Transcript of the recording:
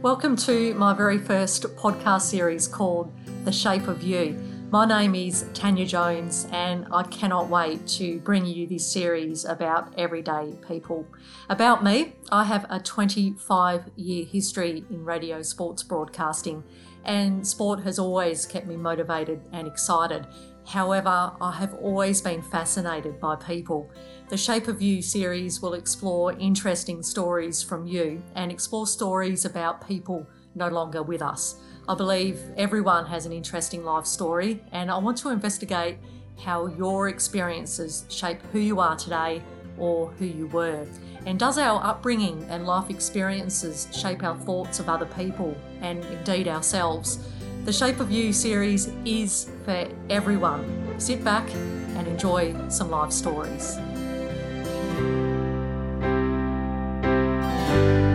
Welcome to my very first podcast series called The Shape of You. My name is Tanya Jones, and I cannot wait to bring you this series about everyday people. About me, I have a 25 year history in radio sports broadcasting, and sport has always kept me motivated and excited. However, I have always been fascinated by people. The Shape of You series will explore interesting stories from you and explore stories about people no longer with us. I believe everyone has an interesting life story, and I want to investigate how your experiences shape who you are today or who you were. And does our upbringing and life experiences shape our thoughts of other people and indeed ourselves? The Shape of You series is for everyone. Sit back and enjoy some life stories. Bye.